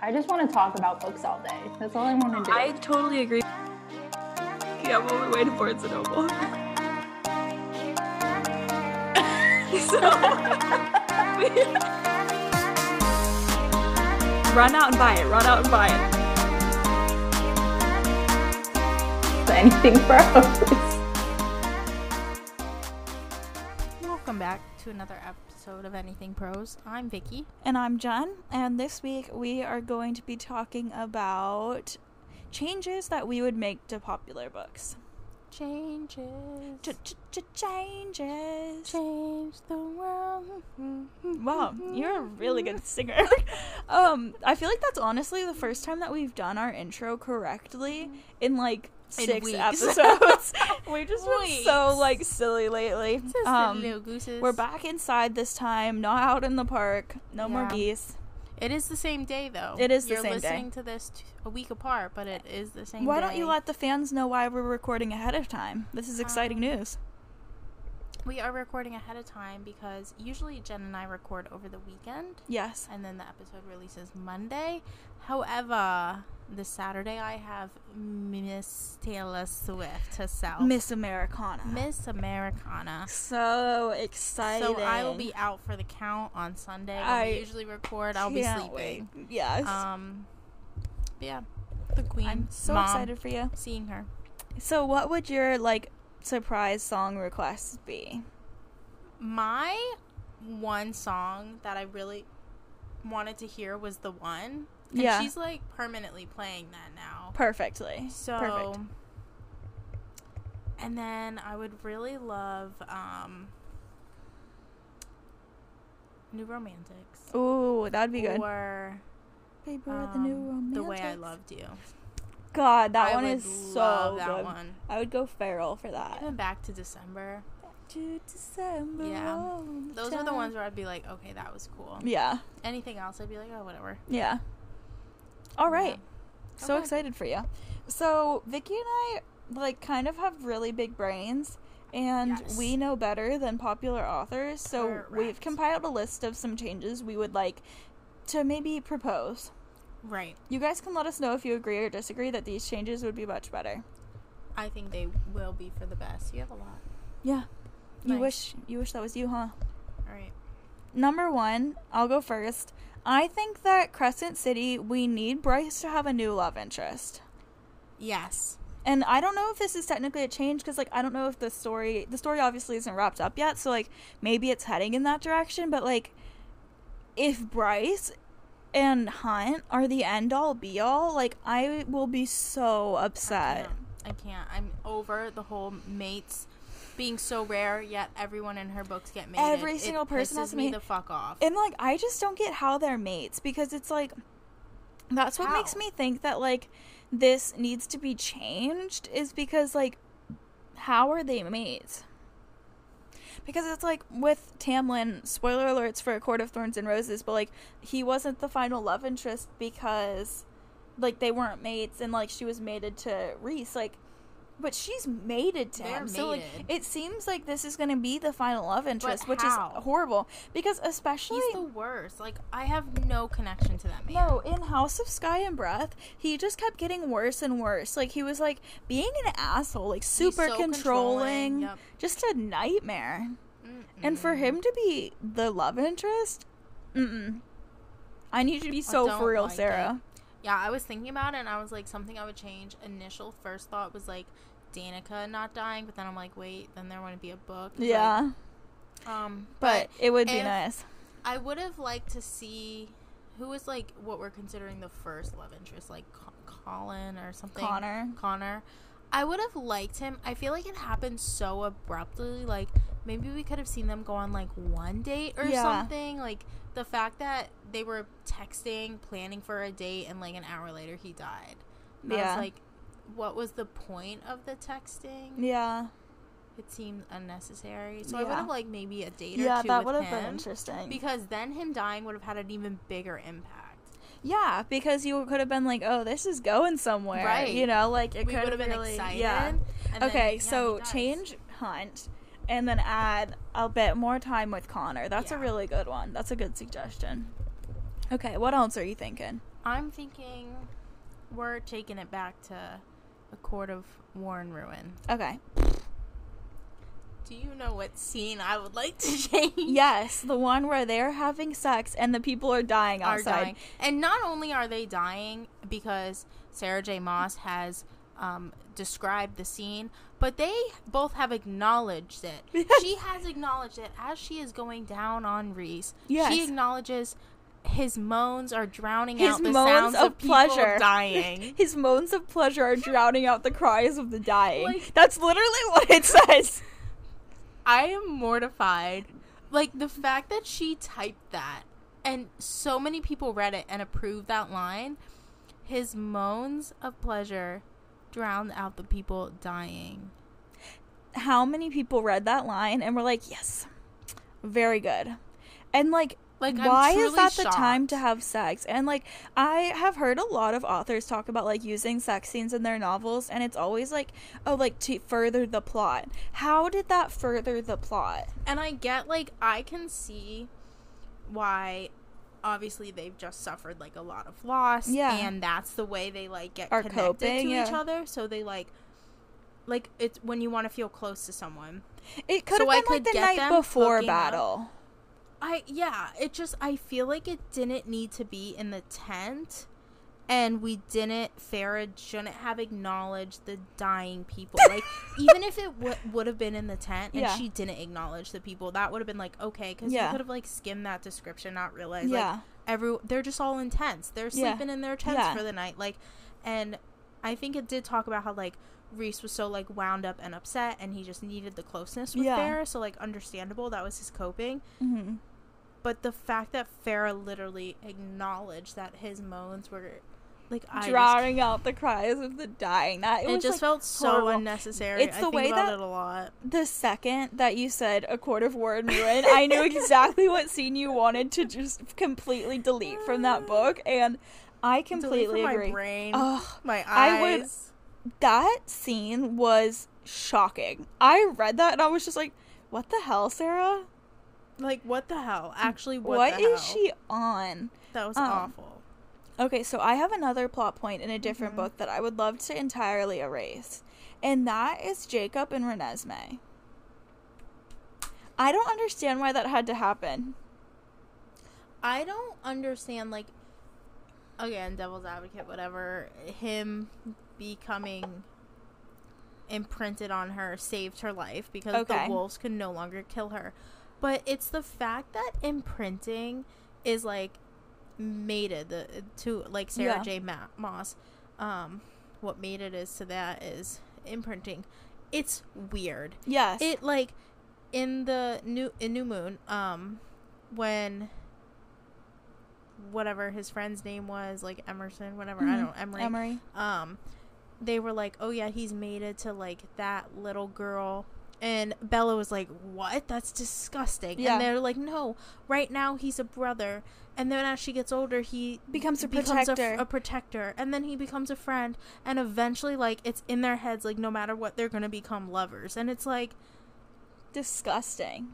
I just want to talk about books all day. That's all I want to do. I totally agree. Yeah, I'm on my way to Barnes and Noble. so, run out and buy it. Run out and buy it. anything pros. Welcome back to another episode of Anything Pros. I'm Vicky. And I'm Jen, and this week we are going to be talking about changes that we would make to popular books. Changes. Changes. Change the world. Wow, you're a really good singer. um, I feel like that's honestly the first time that we've done our intro correctly in like six episodes. We've just been so like silly lately. Um, we're back inside this time, not out in the park. No more geese. It is the same day, though. It is the You're same day. listening to this t- a week apart, but it is the same Why day. don't you let the fans know why we're recording ahead of time? This is exciting Um, news. We are recording ahead of time because usually Jen and I record over the weekend, Yes. and then the episode releases Monday. However, this Saturday I have Miss Taylor Swift herself. Miss Americana. Miss Americana. So exciting. So I will be out for the count on Sunday. When I usually record. I'll be sleeping. wait. Yes. Um, yeah, the Queen. I'm so Mom, excited for you. seeing her. So what would your like surprise song requests be? My one song that I really wanted to hear was the one. And Yeah. she's like permanently playing that now. Perfectly. So Perfect. And then I would really love um New Romantics. Ooh, that'd be good. Or Baby, we're the new um, romantics. The Way I Loved You. God, that I one is so that good. one. I would go feral for that. Even back to December. Back to December Yeah. Those are the ones where I'd be like, okay, that was cool. Yeah. Anything else, I'd be like, oh, whatever. Yeah. All right. Yeah. So Okay. excited for you. So Vicky and I like kind of have really big brains and Yes. we know better than popular authors. So we've compiled a list of some changes we would like to maybe propose. Right. You guys can let us know if you agree or disagree that these changes would be much better. I think they will be for the best. You have a lot. Yeah. You wish you wish that was you, huh? All right. Number 1, I'll go first. I think that Crescent City we need Bryce to have a new love interest. Yes. and I don't know if this is technically a change because like I don't know if the story the story obviously isn't wrapped up yet, so like maybe it's heading in that direction. But like, if Bryce and Hunt are the end all be all, like I will be so I upset. can't. I can't. I'm over the whole mates being so rare, yet everyone in her books get mated. Every It single person has me the fuck off. And like I just don't get how they're mates because it's like that's what makes me think that like this needs to be changed is because like how are they mates? Because it's like with Tamlin, spoiler alerts for A Court of Thorns and Roses, but like he wasn't the final love interest because like they weren't mates and like she was mated to Rhys. Like but she's mated to They're him. So like it seems like this is gonna be the final love interest, which how? is horrible. Because especially He's the worst. Like I have no connection to that man. no, in House of Sky and Breath, he just kept getting worse and worse. Like he was like being an asshole, like super so controlling, controlling, yep. just a nightmare. Mm-mm. And for him to be the love interest, mm I need you to be so for real, like Sarah. Yeah, I was thinking about it and I was like something I would change. Initial first thought was like Danika not dying, but then I'm like, wait, then there wouldn't be a book. Like, Yeah, um but, it would be nice. I would have liked to see who was like what we're considering the first love interest, like Co- Colin or something. Connor. Connor. I would have liked him. I feel like it happened so abruptly. Like maybe we could have seen them go on like one date or Yeah. something. Like the fact that they were texting, planning for a date, and like an hour later he died. And I Yeah. was like, what was the point of the texting? Yeah, It seemed unnecessary. So I would have like maybe a date or yeah, two that would have been interesting. because then him dying would have had an even bigger impact. yeah, because you could have been like, "Oh, this is going somewhere," Right. You know, like it could have been really, excited. Yeah. then, Okay, yeah, so change Hunt and then add a bit more time with Connor. That's a really good one. That's a good suggestion. Okay, what else are you thinking? I'm thinking we're taking it back to a court of war and ruin. Okay. Do you know what scene I would like to change? Yes, the one where they're having sex and the people are dying Are outside. dying. And not only are they dying because Sarah J. Maas has um, described the scene, but they both have acknowledged it. she has acknowledged it as she is going down on Rhys. Yes. She acknowledges his moans are drowning His out the moans sounds of of, people pleasure. dying. His moans of pleasure are drowning out the cries of the dying. Like- That's literally what it says. I am mortified. Like the fact that she typed that and so many people read it and approved that line. His moans of pleasure drowned out the people dying. How many people read that line and were like, "Yes, very good," and like. Like, why is that the time to have sex? And like I have heard a lot of authors talk about like using sex scenes in their novels and it's always like, oh like to further the plot. How did that further the plot? And I get like I can see why obviously they've just suffered like a lot of loss Yeah. and that's the way they like get Are connected coping, to each other so they like like it's when you want to feel close to someone It could So have I been could like the night before battle. up. I yeah, it just I feel like it didn't need to be in the tent and we didn't Feyre shouldn't have acknowledged the dying people. Like even if it w- would have been in the tent and Yeah. she didn't acknowledge the people, that would have been like okay cuz Yeah. you could have like skimmed that description, not realized Yeah. like every they're just all in tents. They're Yeah. sleeping in their tents Yeah. for the night like and I think it did talk about how like Rhys was so like wound up and upset and he just needed the closeness with Yeah. Feyre, so like understandable that was his coping hmm but the fact that Feyre literally acknowledged that his moans were like just, Drowning out the cries of the dying. That it, it just like, felt so horrible. unnecessary. It's I the way that- it a lot. the second that you said a court of war and ruin, I knew exactly what scene you wanted to just completely delete from that book, and I completely agree. My brain, Ugh, my I would- eyes. That scene was shocking. I read that and I was just like, "What the hell, Sarah? Like what the hell? Actually, what, what is she on?" That was um, awful. Okay, so I have another plot point in a different Mhm. book that I would love to entirely erase, and that is Jacob and Renesmee. I don't understand why that had to happen. I don't understand. Like again, devil's advocate, whatever. Him becoming imprinted on her saved her life because Okay. the wolves could no longer kill her. But it's the fact that imprinting is like mated the, to like Sarah Yeah. J. Ma- Maas. Um, what mated is to that is imprinting. It's weird Yes. it like in the new in new moon um when whatever his friend's name was like emerson whatever i Mhm. don't know emery Emery. um they were like oh yeah he's mated to like that little girl and bella was like what that's disgusting Yeah. and they're like no right now he's a brother and then as she gets older he Becomes a becomes a, protector. protector and then he becomes a friend and eventually like it's in their heads like no matter what they're gonna become lovers and it's like Disgusting.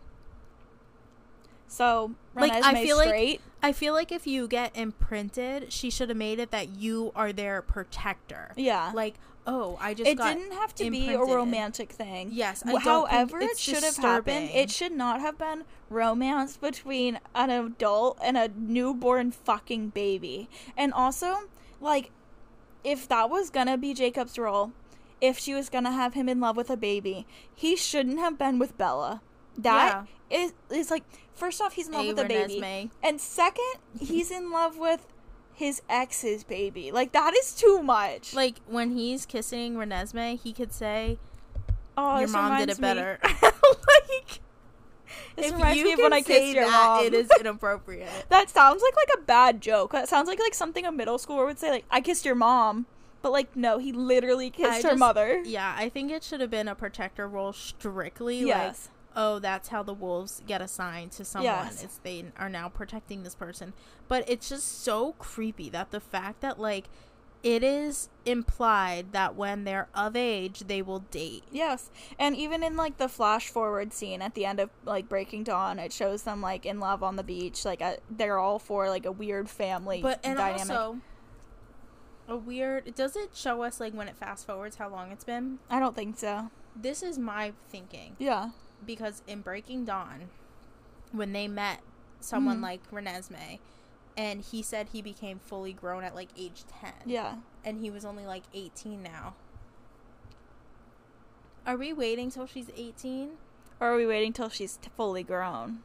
So, Like, I feel like- straight. I feel like if you get imprinted, she should have made it that you are their protector. yeah. Like, oh, I just it didn't have to be a romantic thing. Yes, I W- don't think However, it should have happened. It should not have been romance between an adult and a newborn fucking baby. And also, like, if that was gonna be Jacob's role, if she was gonna have him in love with a baby, he shouldn't have been with Bella. That is is like first off, he's in love A with a baby, Renesmee. and second, he's in love with his ex's baby. Like that is too much. Like when he's kissing Renesmee, he could say, oh, "Your mom did it better." like, This if you me of when can I say kissed your that, mom. It is inappropriate. That sounds like like a bad joke. That sounds like like something a middle schooler would say. Like I kissed your mom, but like no, he literally kissed I her just- mother. Yeah, I think it should have been a protector role strictly. Yes. Like, oh, that's how the wolves get assigned to someone. Yes. It's they are now protecting this person. But it's just so creepy that the fact that like it is implied that when they're of age they will date. Yes, and even in like the flash forward scene at the end of like Breaking Dawn, it shows them like in love on the beach. Like uh they're all for like a weird family But and dynamic. also a weird. Does it show us like when it fast forwards how long it's been? I don't think so. This is my thinking Yeah. Because in Breaking Dawn, when they met someone Mhm. like Renesmee, and he said he became fully grown at like age ten. Yeah. and he was only like 18 now. Are we waiting till she's 18? Or are we waiting till she's t- fully grown?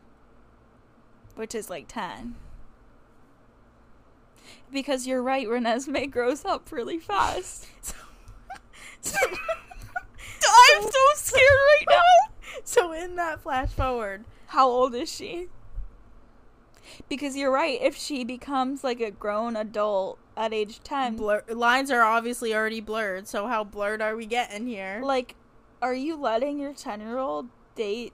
Which is like 10. Because you're right, Renesmee grows up really fast. So, I'm so scared right now. so in that flash forward, How old is she? Because you're right, if she becomes like a grown adult at age 10, blur- lines are obviously already blurred. So how blurred are we getting here? like, are you letting your 10 year old date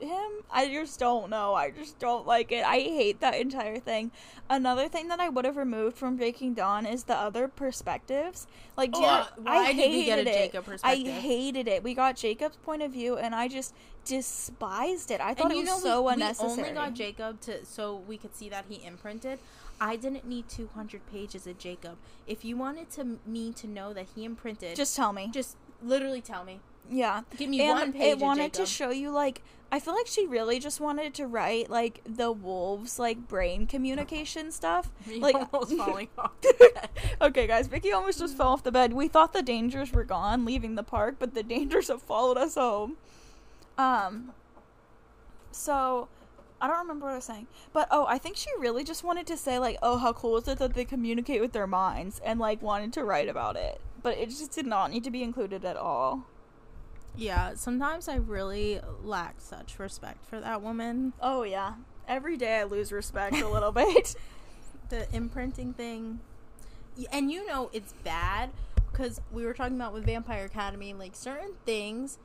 him? I just don't know. I just don't like it. I hate that entire thing. Another thing that I would have removed from Breaking Dawn is the other perspectives. Like, Oh, uh, I did we get a hated it. I hated it. We got Jacob's point of view, and I just despised it. I thought it was so we, unnecessary. We only got Jacob to so we could see that he imprinted. I didn't need 200 pages of Jacob. If you wanted to me to know that he imprinted, just tell me. just literally tell me. Yeah. Give me and one page. it wanted to show you like I feel like she really just wanted to write like the wolves like brain communication stuff. Like almost falling off. okay, guys, Vicky almost just fell off the bed. We thought the dangers were gone leaving the park, but the dangers have followed us home. Um so I don't remember what I was saying. But oh, I think she really just wanted to say like, "Oh, how cool is it that they communicate with their minds?" and like wanted to write about it. But it just did not need to be included at all. Yeah, sometimes I really lack such respect for that woman. Oh yeah. Every day I lose respect a little bit. The imprinting thing. And you know it's bad because we were talking about with Vampire Academy, like certain things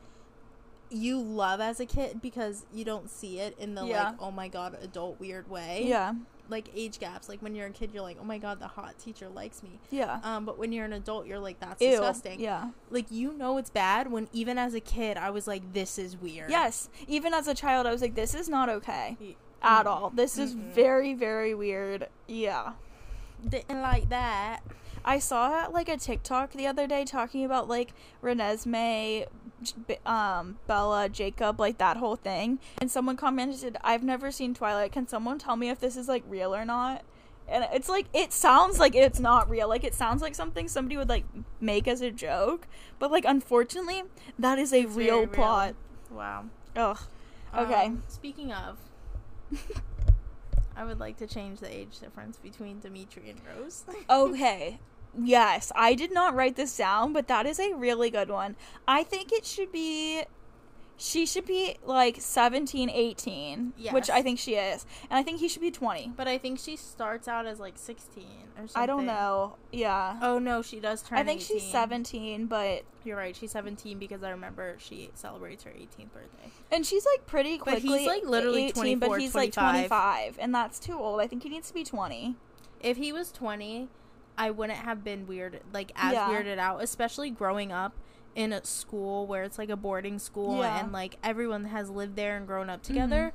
you love as a kid because you don't see it in the Yeah. like, oh my god, adult weird way. yeah. Like age gaps. Like when you're a kid, you're like, oh my god, the hot teacher likes me. Yeah. Um, but when you're an adult, you're like, that's Ew. disgusting. Yeah. Like you know it's bad when even as a kid, I was like, this is weird. Yes. Even as a child I was like this is not okay Y- at all. This is Mm-mm. very very weird. Yeah. Didn't like that. I saw like a TikTok the other day talking about like Renesmee, um, Bella, Jacob, like that whole thing, and someone commented, "I've never seen Twilight. Can someone tell me if this is like real or not?" And it's like it sounds like it's not real. Like it sounds like something somebody would like make as a joke, but like unfortunately, that is a real real. plot. Wow. Ugh. Okay. Um, speaking of, I would like to change the age difference between Dimitri and Rose. Okay. Yes, I did not write this down, but that is a really good one. I think it should be she should be like 17, 18, which I think she is. And I think he should be 20. but I think she starts out as like 16 or something. I don't know. Yeah. Oh no, she does turn. I think she's 17, but You're right. She's 17 because I remember she celebrates her 18th birthday. and she's like pretty quickly But he's, like, literally 18, but 24, he's like 25. 25 and that's too old. I think he needs to be 20. If he was 20, I wouldn't have been weird, like as Yeah. weirded out, especially growing up in a school where it's like a boarding school Yeah. and like everyone has lived there and grown up together.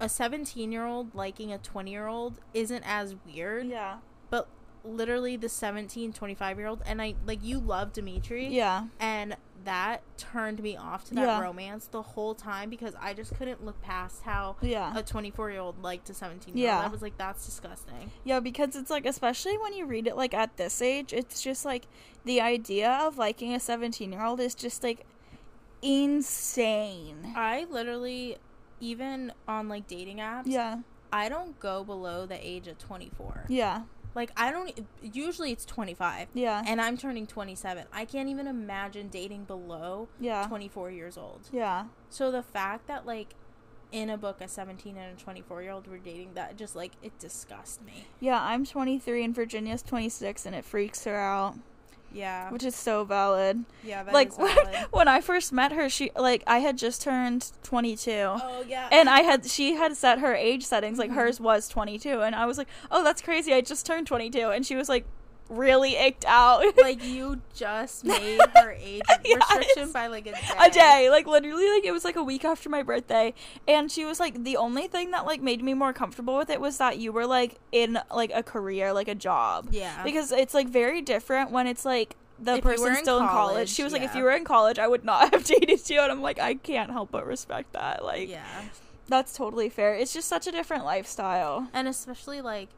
A 17 year old liking a 20 year old isn't as weird, Yeah. but literally the 17, 25 year old, and I like you love Dimitri, Yeah. and that turned me off to that Yeah. romance the whole time because I just couldn't look past how Yeah. a 24 year old liked a 17 year old. Yeah. I was like, that's disgusting. Yeah, because it's like, especially when you read it like at this age, it's just like the idea of liking a 17 year old is just like insane. I literally, even on like dating apps, Yeah. I don't go below the age of 24. Yeah. Like, I don't, usually it's 25. Yeah. And I'm turning 27. I can't even imagine dating below Yeah. 24 years old. Yeah. So the fact that, like, in a book, a 17 and a 24 year old were dating, that just, like, it disgusts me. Yeah, I'm 23 and Virginia's 26 and it freaks her out, Yeah. which is so valid. yeah, like valid. when I first met her, she like I had just turned 22. Oh, yeah. And I had she had set her age settings like Mhm. hers was 22 and I was like, "Oh, that's crazy. I just turned 22." And she was like, really icked out. like you just made her age restriction by like a day. a day. Like literally like it was like a week after my birthday. And she was like the only thing that like made me more comfortable with it was that you were like in like a career like a job. Yeah. because it's like very different when it's like the If you were person's in still in college. college, she was like if you were in college i would not have dated you. And i'm like i can't help but respect that. Like yeah. that's totally fair. It's just such a different lifestyle. And especially like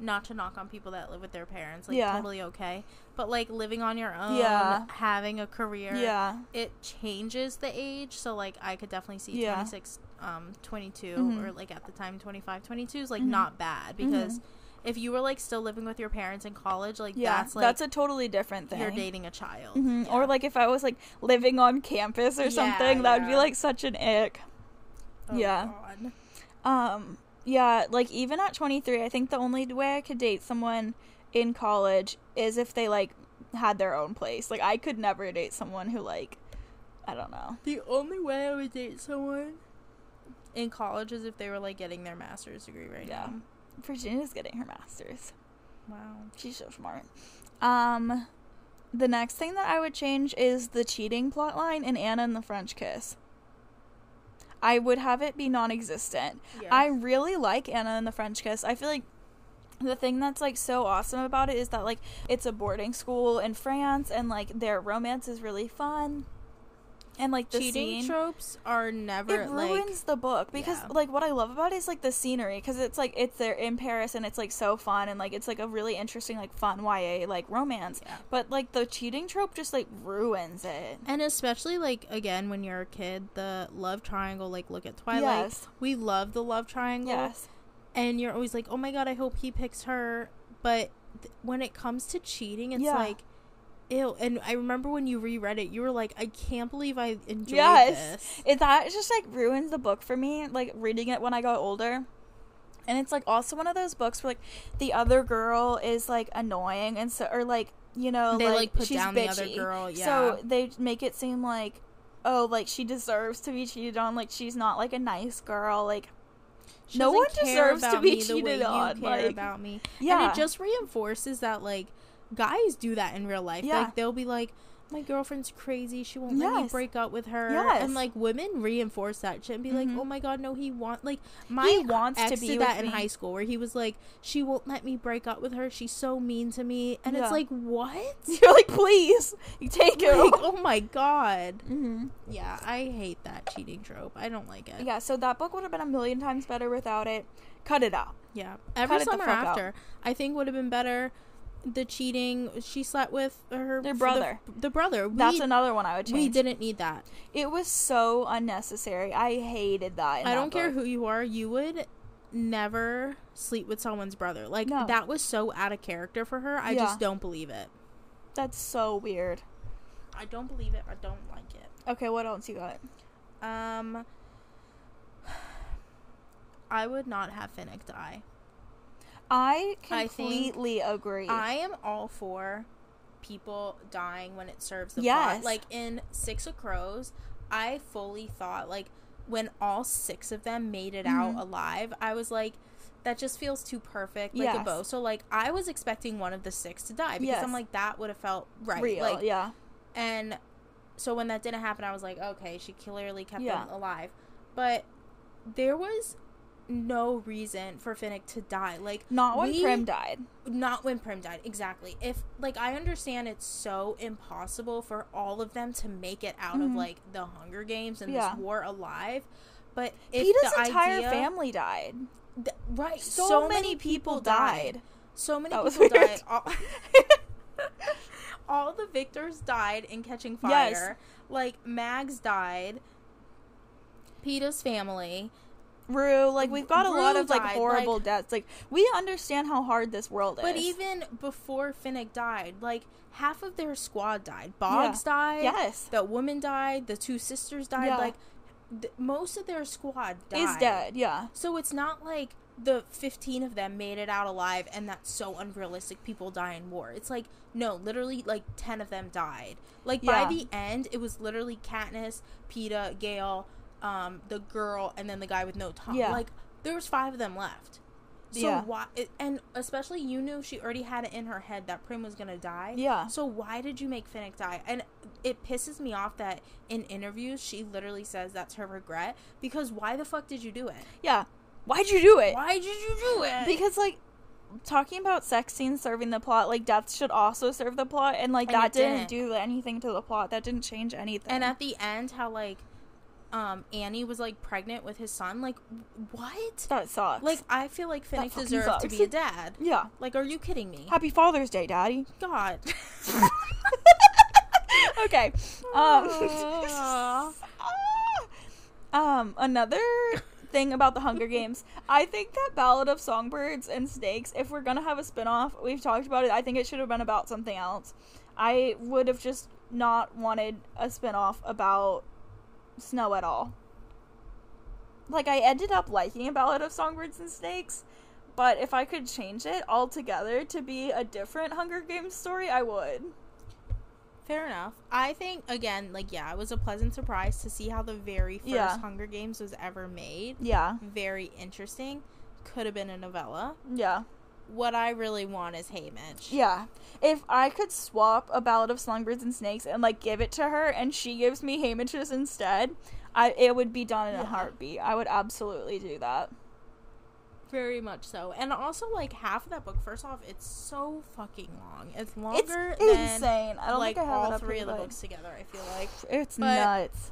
not to knock on people that live with their parents, like Yeah. totally okay. But like living on your own, Yeah. having a career, yeah it changes the age. So like I could definitely see Yeah. 26, um, 22 Mhm. or like at the time 25, 22 is like Mhm. not bad because if you were like still living with your parents in college, like yeah that's like that's a totally different thing you're dating a child. Mhm. Yeah. or like if i was like living on campus or something that would be like such an ick Oh, yeah. God. Um, yeah, like even at 23, I think the only way I could date someone in college is if they like had their own place. Like I could never date someone who like I don't know. The only way I would date someone in college is if they were like getting their master's degree right Yeah. now. Virginia's getting her masters. Wow. She's so smart. Um the next thing that I would change is the cheating plot line in Anna and the French Kiss. I would have it be non-existent. Yeah. I really like Anna and the French Kiss. I feel like the thing that's like so awesome about it is that like it's a boarding school in France and like their romance is really fun. And like the cheating scene tropes are never it like ruins the book because Yeah. like what I love about it is like the scenery because it's like it's there in Paris and it's like so fun and like it's like a really interesting like fun YA like romance. Yeah. But like the cheating trope just like ruins it. and especially like again when you're a kid, the love triangle. Like look at Twilight. Yes. We love the love triangle. Yes. And you're always like, oh my god, I hope he picks her. But th- when it comes to cheating, it's Yeah. like. Ew. And I remember when you reread it, you were like, I can't believe I enjoyed yes. this. It that just like ruins the book for me, like reading it when I got older. And it's like also one of those books where like the other girl is like annoying and so or like you know They, like, like, put she's down the other bitchy. girl, yeah. So they make it seem like oh like she deserves to be cheated on like she's not like a nice girl like She no one deserves to be me the way cheated you on, care like- about me. yeah And it just reinforces that like guys do that in real life. Yeah. Like they'll be like, My girlfriend's crazy, she won't let me break up with her. Yes. And like women reinforce that shit and be like, Mhm. Oh my god, no, he want like my He wants to ex be did that in me. high school where he was like, She won't let me break up with her, she's so mean to me and Yeah. it's like, What? you're like please you take it like, oh my god. hmm Yeah, I hate that cheating trope. I don't like it. yeah so that book would have been a million times better without it cut it out Yeah. Every the summer fuck out. after, I think would have been better. The cheating she slept with her Their brother. The, brother. that's another one i would change we didn't need that. It was so unnecessary. I hated that. I that don't care book. who you are. You would never sleep with someone's brother. Like No. that was so out of character for her. I Yeah. just don't believe it. That's so weird. I don't believe it. I don't like it. Okay, what else you got? Um, I would not have Finnick die. I I completely agree. I am all for people dying when it serves the Yes. plot. Like in Six of Crows, I fully thought like when all six of them made it out Mhm. alive, I was like, that just feels too perfect, like a bow. So like I was expecting one of the six to die because Yes. I'm like that would have felt right. Real, Like yeah. and so when that didn't happen, I was like, okay, she clearly kept Yeah. them alive. But there was no reason for Finnick to die. Like Not when we- Prim died. not when Prim died, exactly. If like I understand it's so impossible for all of them to make it out of Mhm. like the Hunger Games and Yeah. this war alive, but if Peeta's the entire idea, family died. th- right? So, many people died. So many people weird. died. All, all the victors died in Catching Fire. Yes. Like Mags died. Peeta's family. Rue, like we've got a lot Rue of like died, horrible like- deaths. Like we understand how hard this world But is. But even before Finnick died, like half of their squad died. Boggs died. yes, The woman died. The two sisters died. Yeah. Like th- most of their squad died. is dead. Yeah, So it's not like the 15 of them made it out alive and that's so unrealistic people die in war. It's like no, literally like 10 of them died. Like Yeah. by the end it was literally Katniss, Peeta, Gale, um the girl and then the guy with no tongue. Yeah. Like there was 5 of them left. So Yeah. why? It, and especially you knew she already had it in her head that Prim was gonna die. Yeah. So why did you make Finnick die? And it pisses me off that in interviews she literally says that's her regret because why the fuck did you do it? Yeah. Why'd you do it? Why did you do it? Because like talking about sex scenes serving the plot, like death should also serve the plot, and like And that didn't, didn't. do anything to the plot. That didn't change anything. and at the end, how like um Annie was like pregnant with his son. Like what? that sucks. Like I feel like Finnick deserved to be a dad. yeah. Like, are you kidding me? Happy Father's Day, Daddy. God. okay. Um. Um. Another thing about the Hunger Games, I think that Ballad of Songbirds and Snakes. If we're gonna have a spin-off, we've talked about it. I think it should have been about something else. I would have just not wanted a spin-off about snow at all. Like I ended up liking a Ballad of Songbirds and Snakes, but if I could change it altogether to be a different Hunger Games story, I would. Fair enough. I think again, like yeah, it was a pleasant surprise to see how the very first Yeah. Hunger Games was ever made. Yeah. Very interesting. Could have been a novella. Yeah. What I really want is Haymitch. Yeah. If I could swap a Ballad of Songbirds and Snakes and like give it to her and she gives me Haymitch's instead, I it would be done in a heartbeat. I would absolutely do that. Very much so. And also like half of that book, first off, it's so fucking long. It's longer it's than insane. I don't like think I have all three of the books together, I feel like. It's but- nuts.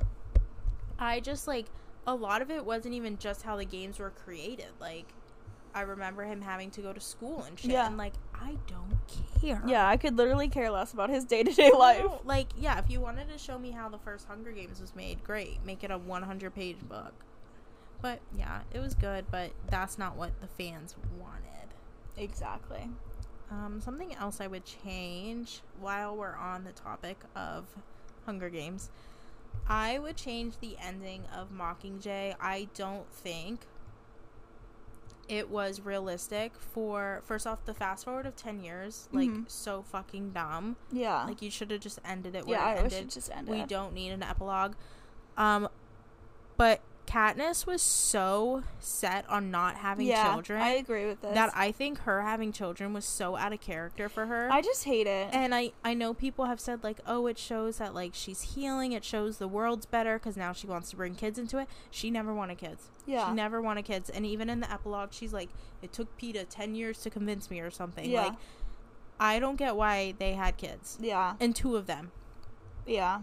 I just like a lot of it wasn't even just how the games were created. Like I remember him having to go to school and shit. Yeah. And like I don't care. Yeah, I could literally care less about his day to day life. Like, yeah, if you wanted to show me how the first Hunger Games was made, great. Make it a 100 page book. But yeah, it was good, but that's not what the fans wanted. Exactly. Um, something else I would change while we're on the topic of Hunger Games, I would change the ending of Mockingjay. I don't think it was realistic for first off the fast forward of 10 years like Mhm. so fucking dumb Yeah. like you should have just ended it where yeah, it I ended just ended. we don't need an epilogue. Um, but Katniss was so set on not having yeah, children I agree with this. that I think her having children was so out of character for her. I just hate it. and I, I know people have said like oh it shows that like she's healing it shows the world's better because now she wants to bring kids into it she never wanted kids yeah. she never wanted kids and even in the epilogue she's like it took Peeta 10 years to convince me or something Yeah. like I don't get why they had kids yeah. and two of them Yeah.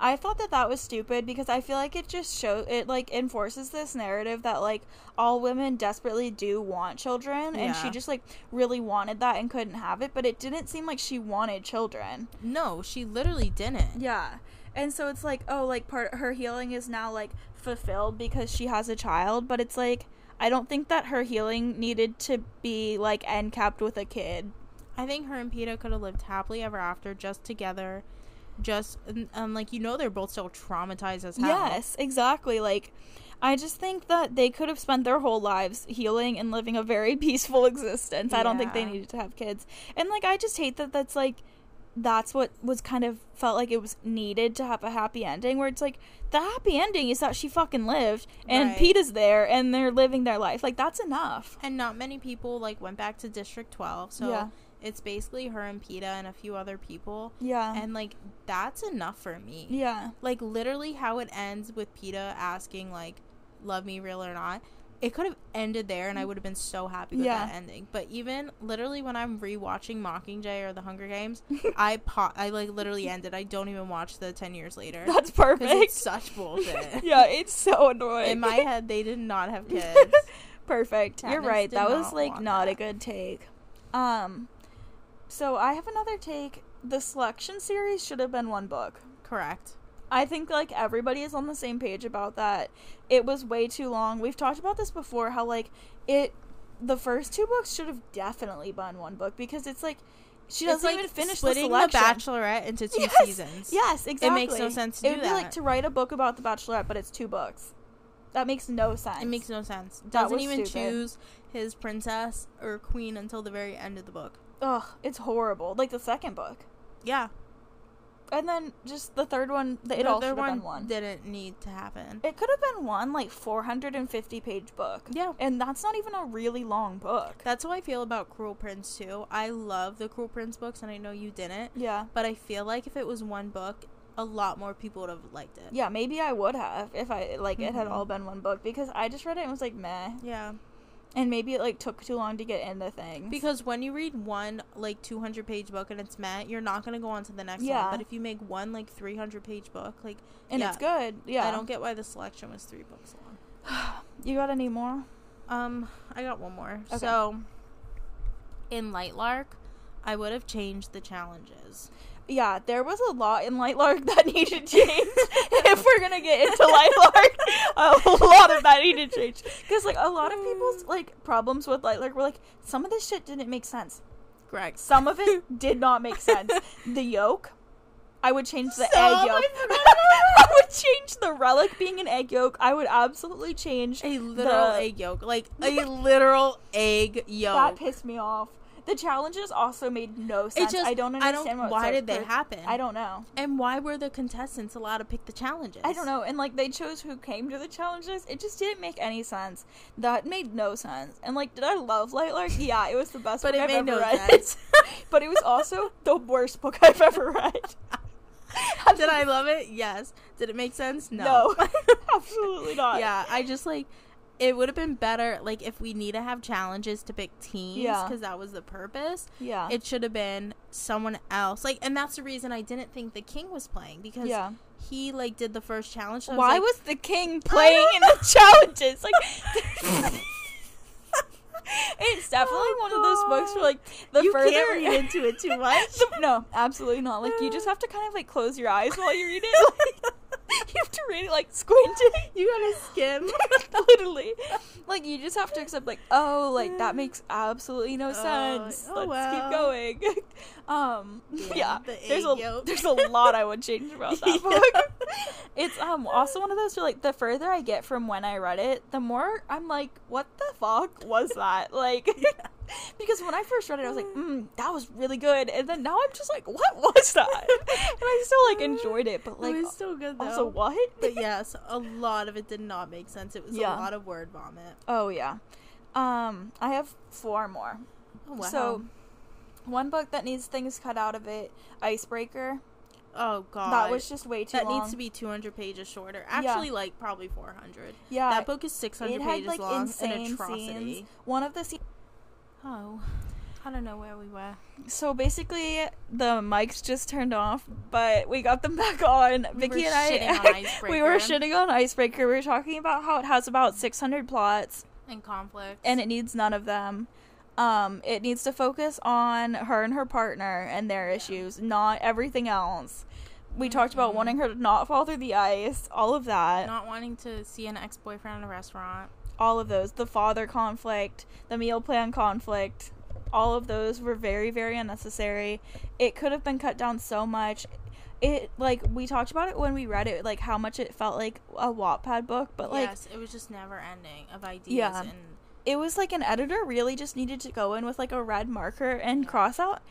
I thought that that was stupid because I feel like it just show it like enforces this narrative that like all women desperately do want children and she just like really wanted that and couldn't have it but it didn't seem like she wanted children. no she literally didn't Yeah. And so it's like oh like part her healing is now like fulfilled because she has a child but it's like I don't think that her healing needed to be like end capped with a kid. I think her and Peter could have lived happily ever after, just together. Just and, um, like you know, they're both still traumatized as hell. Yes, exactly. Like, I just think that they could have spent their whole lives healing and living a very peaceful existence. I don't think they needed to have kids. And, like, I just hate that that's, like, that's what was kind of felt like it was needed to have a happy ending, where it's like, the happy ending is that she fucking lived and Right. Pete is there and they're living their life. Like, that's enough. And not many people like went back to District Twelve, so Yeah. It's basically her and Peeta and a few other people, Yeah. and like that's enough for me. yeah. Like literally, how it ends with Peeta asking like, "Love me, real or not." It could have ended there, and I would have been so happy with Yeah. that ending. But even literally, when I'm rewatching Mockingjay or The Hunger Games, I pa- I like literally ended. I don't even watch the ten years later. That's perfect. it's such bullshit. yeah, it's so annoying. In my head, they did not have kids. Perfect. You're right. That was like not a good take. Um so I have another take. The selection series should have been one book. Correct. I think like everybody is on the same page about that. It was way too long. We've talked about this before how like it the first two books should have definitely been one book because it's like she doesn't like even finish the splitting selection. Bachelorette into two Yes! seasons. Yes, exactly. It makes no sense to it do would be like to write a book about the Bachelorette, but it's two books. That makes no sense. It makes no sense. Doesn't even stupid. choose his princess or queen until the very end of the book. Ugh, it's horrible. Like the second book. Yeah. And then just the third one, the, it The all should have been one. didn't need to happen. It could have been one like 450 page book. Yeah. And that's not even a really long book. That's how I feel about Cruel Prince too. I love the Cruel Prince books, and I know you didn't. Yeah. But I feel like if it was one book, a lot more people would have liked it. Yeah, maybe I would have if I like it had Mhm. all been one book because I just read it and was like meh. Yeah. And maybe it like took too long to get into things. Because when you read one like 200 page book and it's met, you're not gonna go on to the next Yeah. one. But if you make one like 300 page book, like and yeah, it's good. Yeah. I don't get why the selection was three books long. You got any more? Um, I got one more. Okay. So, in Lightlark, I would have changed the challenges. Yeah, there was a lot in Lightlark that needed change. if we're gonna get into Lightlark, a lot of that needed change. Because like a lot of people's like problems with Lightlark were like some of this shit didn't make sense. Correct. Some of it did not make sense. The yolk, I would change the egg yolk. I I would change the relic being an egg yolk. I would absolutely change A literal The- egg yolk, like a literal egg yolk. that. Pissed me off. The challenges also made no sense. just- I don't I don't- understand what why did they of- happen? I don't know. and why were the contestants allowed to pick the challenges? I don't know. And like they chose who came to the challenges. It just didn't make any sense. That made no sense. And like, did I love Light Lightlark? Yeah, it was the best But book it I've made ever no read. sense. but it was also the worst book I've ever read. Did I love it? Yes. Did it make sense? No. No, absolutely not. yeah, I just like it would have been better like if we need to have challenges to pick teams Yeah. because that was the purpose. yeah, It should have been someone else. Like, and that's the reason I didn't think the king was playing because yeah. he like did the first challenge. so Why like, was the king playing in the challenges? Like, it's definitely Oh, one of those books where like the you further can't read into it too much? The- no, absolutely not. Like you just have to kind of like close your eyes while you read it. Like, you have to read it like squinting. you gotta skim. Literally, like you just have to accept like, oh, like that makes absolutely no Oh, sense. oh, Let's well. keep going. um, Yeah, yeah, the there's a yolk. there's a lot I would change about that Yeah. book. It's um also one of those where like the further I get from when I read it, the more I'm like, what the fuck was that? Like, because when I first read it, I was like, mm, that was really good, and then now I'm just like, what was that? and I still like enjoyed it, but like it was still good though. also what? but yes, a lot of it did not make sense. It was Yeah. a lot of word vomit. Oh yeah. Um, I have four more. Oh wow. So, one book that needs things cut out of it, Icebreaker. oh god, That was just way too that long. needs to be 200 pages shorter. Yeah. Actually, like probably 400. yeah. that book is 600 it had pages like long. An insane scenes. One of the scenes. Oh, I don't know where we were. So basically, the mics just turned off, but we got them back on. We Vicky and I, we were shitting on Icebreaker. We were talking about how it has about 600 plots, And conflict. and it needs none of them. Um, it needs to focus on her and her partner and their issues, not everything else. We talked about Mhm. wanting her to not fall through the ice, all of that, not wanting to see an ex-boyfriend in a restaurant. All of those. The father conflict, the meal plan conflict, all of those were very, very unnecessary. It could have been cut down so much. It like we talked about it when we read it, like how much it felt like a Wattpad book, but like yes, it was just never ending of ideas Yeah. and it was like an editor really just needed to go in with like a red marker and cross out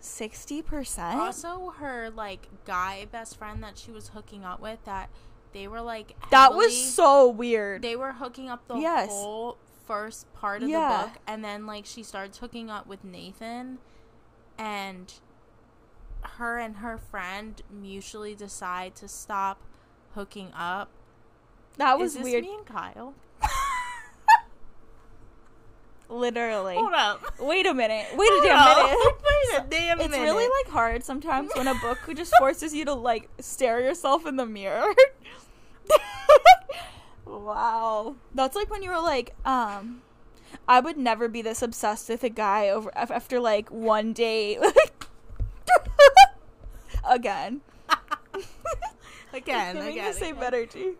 sixty percent. also her like guy best friend that she was hooking up with that they were like That was so weird. they were hooking up the Yes. whole first part of Yeah. the book and then like she starts hooking up with Nathan and her and her friend mutually decide to stop hooking up. that was Is this weird. me and Kyle? Literally. Hold up. Wait a minute. Wait a damn up. minute. Wait a damn It's minute. really like hard sometimes when a book just forces you to like stare yourself in the mirror. wow. That's like when you were like, um, I would never be this obsessed with a guy over after like one date. again. again, Can we again, just say again. better G?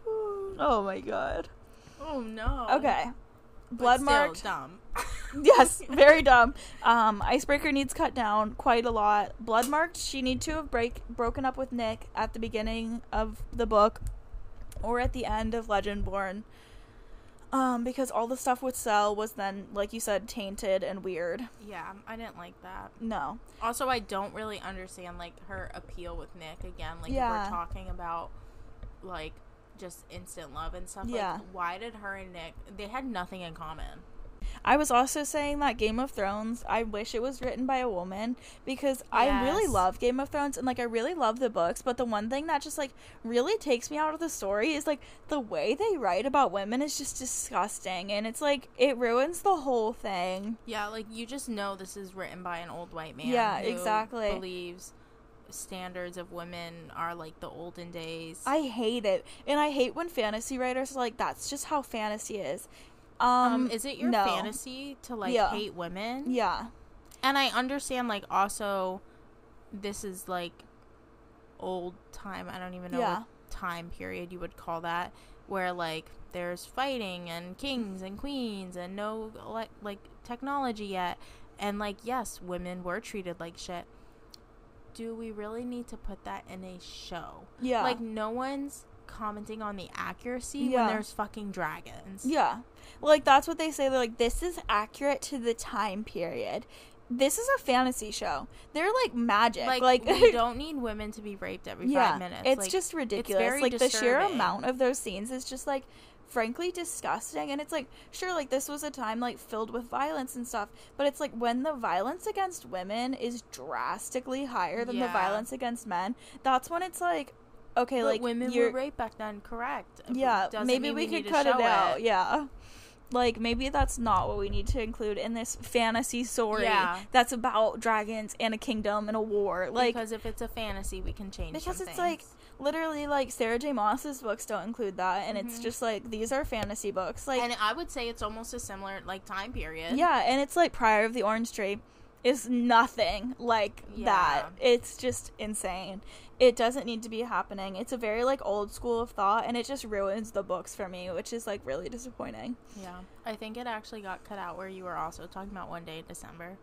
Oh my god. Oh no. Okay. But Blood still marked. dumb. yes, very dumb. Um, Icebreaker needs cut down quite a lot. Bloodmarked, she need to have break broken up with Nick at the beginning of the book, or at the end of Legendborn. Um, because all the stuff with Sel was then, like you said, tainted and weird. Yeah, I didn't like that. No. Also, I don't really understand like her appeal with Nick again. Like Yeah. we're talking about like just instant love and stuff. Yeah. Like, why did her and Nick? They had nothing in common. I was also saying that Game of Thrones, I wish it was written by a woman because I really love Game of Thrones and like I really love the books, but the one thing that just like really takes me out of the story is like the way they write about women is just disgusting and it's like it ruins the whole thing. Yeah, like you just know this is written by an old white man. Yeah, who exactly. Believes standards of women are like the olden days. I hate it. And I hate when fantasy writers are like that's just how fantasy is. Um, um, is it your no. fantasy to like Yeah. hate women? Yeah. And I understand like also this is like old time. I don't even know Yeah. what time period you would call that where like there's fighting and kings and queens and no like like technology yet and like yes, women were treated like shit. Do we really need to put that in a show? Yeah. Like no one's commenting on the accuracy Yeah. when there's fucking dragons. Yeah. Like that's what they say. They're like, this is accurate to the time period. This is a fantasy show. They're like magic. Like, Like, we don't need women to be raped every yeah, five minutes. it's Like, just ridiculous. very like the sheer amount of those scenes is just like frankly disgusting and it's like sure like this was a time like filled with violence and stuff but it's like when the violence against women is drastically higher than the violence against men that's when it's like okay but like women were raped back then, correct? Yeah maybe mean we, could cut it out yeah like maybe that's not what we need to include in this fantasy story Yeah. that's about dragons and a kingdom and a war like because if it's a fantasy, we can change. It, because it's like literally like Sarah J. Maas's books don't include that, and it's Mhm. just like these are fantasy books. Like, and I would say it's almost a similar like time period. yeah, and it's like Priory of the Orange Tree is nothing like that. It's just insane. It doesn't need to be happening. It's a very like old school of thought, and it just ruins the books for me, which is like really disappointing. yeah. I think it actually got cut out where you were also talking about one day in December.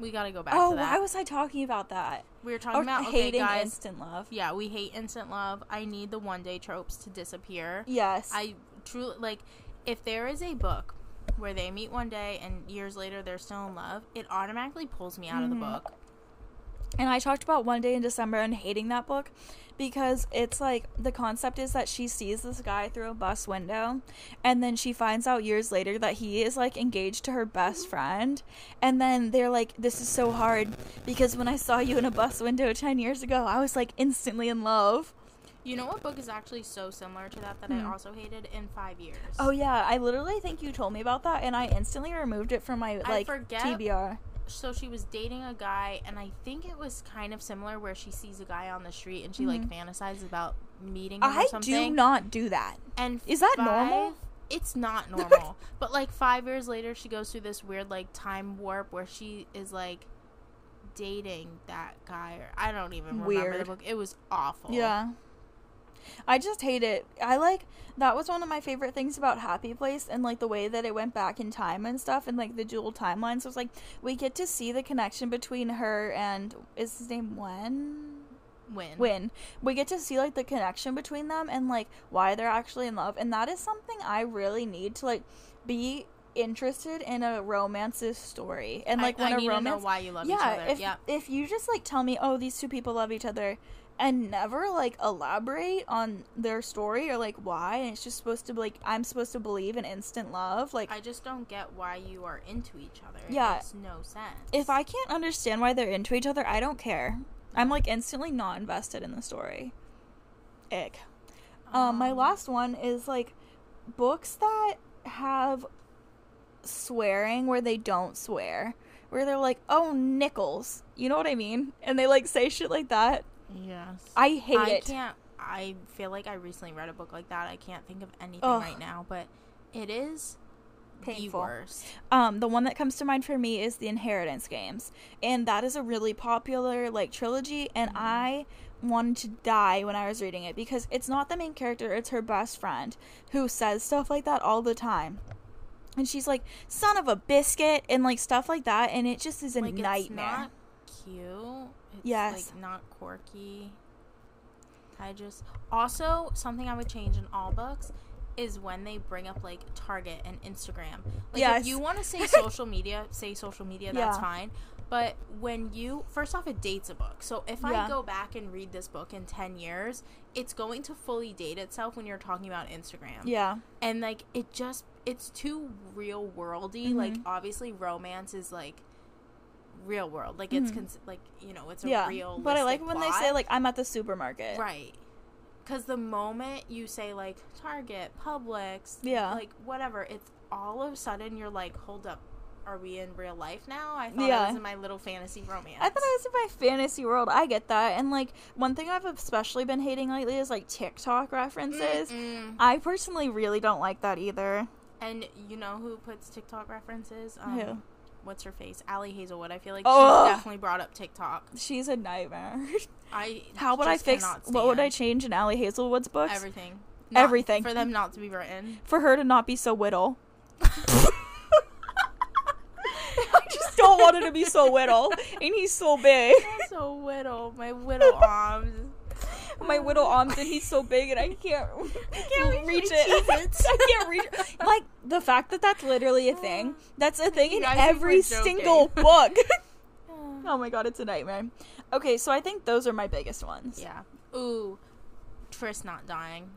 We got to go back oh, to that. why was I talking about that? we were talking Or about okay, hating guys. instant love. yeah, we hate instant love. I need the one day tropes to disappear. Yes. I truly like if there is a book where they meet one day and years later they're still in love, it automatically pulls me out of the Mhm. book. And I talked about One Day in December and hating that book because it's like the concept is that she sees this guy through a bus window and then she finds out years later that he is like engaged to her best friend. And then they're like, This is so hard because when I saw you in a bus window 10 years ago, I was like instantly in love. You know what book is actually so similar to that that Hmm. I also hated in five years? Oh, yeah. I literally think you told me about that and I instantly removed it from my I like forget- TBR. So she was dating a guy, and I think it was kind of similar where she sees a guy on the street and she like fantasizes about meeting him or Mm-hmm. I something. do not do that. And Is that five- normal? It's not normal. but like five years later, she goes through this weird like time warp where she is like dating that guy, or I don't even remember the book. It was awful. Yeah. I just hate it. I like that was one of my favorite things about Happy Place and like the way that it went back in time and stuff and like the dual timelines was like we get to see the connection between her and is his name Wen? Wyn. Wyn. We get to see like the connection between them and like why they're actually in love and that is something I really need to like be interested in a romance's story. And like I, when I a romance know why you love yeah, each other. If, yeah. if you just like tell me, oh, these two people love each other, and never like elaborate on their story or like why, and it's just supposed to be like I'm supposed to believe in instant love. Like I just don't get why you are into each other. It Yeah. makes no sense. if I can't understand why they're into each other, I don't care. I'm like instantly not invested in the story. Ick. Um, my Um, last one is like books that have swearing where they don't swear. Where they're like, oh, nickels. You know what I mean? And they like say shit like that. Yes. I hate I it. I can't. I feel like I recently read a book like that. I can't think of anything Ugh. right now, but it is Painful. the worst. Um, the one that comes to mind for me is the Inheritance games, and that is a really popular like trilogy. And Mhm. I wanted to die when I was reading it because it's not the main character; it's her best friend who says stuff like that all the time. And she's like, "Son of a biscuit," and like stuff like that, and it just is a like nightmare. cute. Yes. like not quirky. I just also something I would change in all books is when they bring up like Target and Instagram. Like Yes. if you want to say social media, say social media, that's Yeah. fine. But when you first off it dates a book. So if Yeah. I go back and read this book in 10 years, it's going to fully date itself when you're talking about Instagram. Yeah. And like it just it's too real worldy. Mm-hmm. Like obviously romance is like real world. Like it's Mhm. cons- like, you know, it's a Yeah. real But I like when they say like I'm at the supermarket. Right. Because the moment you say like Target, Publix, Yeah. like whatever, it's all of a sudden you're like, hold up, are we in real life now? I thought Yeah. I was in my little fantasy romance. I thought I was in my fantasy world. I get that. And like one thing I've especially been hating lately is like TikTok references. Mm-mm. I personally really don't like that either. And you know who puts TikTok references? Um, Who? What's her face? Ali Hazelwood. I feel like Ugh. she's definitely brought up TikTok. She's a nightmare. I How would I fix what would I change in Ali Hazelwood's books? Everything. Everything. for them not to be written. For her to not be so whittle. I just don't want her to be so whittle. And he's so big. so whittle, my whittle arms. My little arms and he's so big and I can't I can't reach reach it. I can't reach Like the fact that that's literally a thing. That's a thing in every single book. oh my god, it's a nightmare. Okay, so I think those are my biggest ones. Yeah. Ooh, Tris not dying.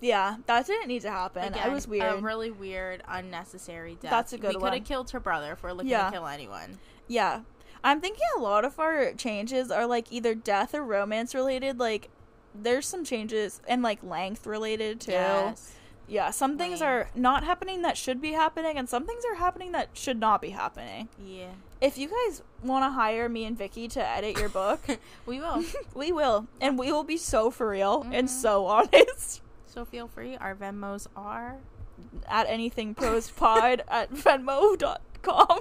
Yeah, that didn't need to happen. Again, was weird. A really weird, unnecessary death. That's a good We could have killed her brother if we're looking Yeah. to kill anyone. Yeah. I'm thinking a lot of our changes are like either death or romance related. Like, there's some changes and like length related too. Yes. Yeah, some things Length. are not happening that should be happening, and some things are happening that should not be happening. Yeah. If you guys want to hire me and Vicky to edit your book, we will. we will, and we will be so for real and Mhm. so honest. so feel free. Our Venmos are. At anything pod at venmo.com.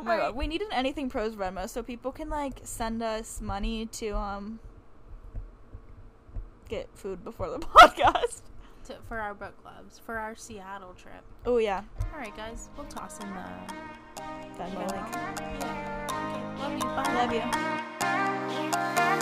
oh my god, we need an anything pros Venmo so people can like send us money to um get food before the podcast. To, for our book clubs, for our Seattle trip. Oh yeah, All right, guys, we'll toss in the Venmo link. Yeah. Okay, love you. Bye. Love you.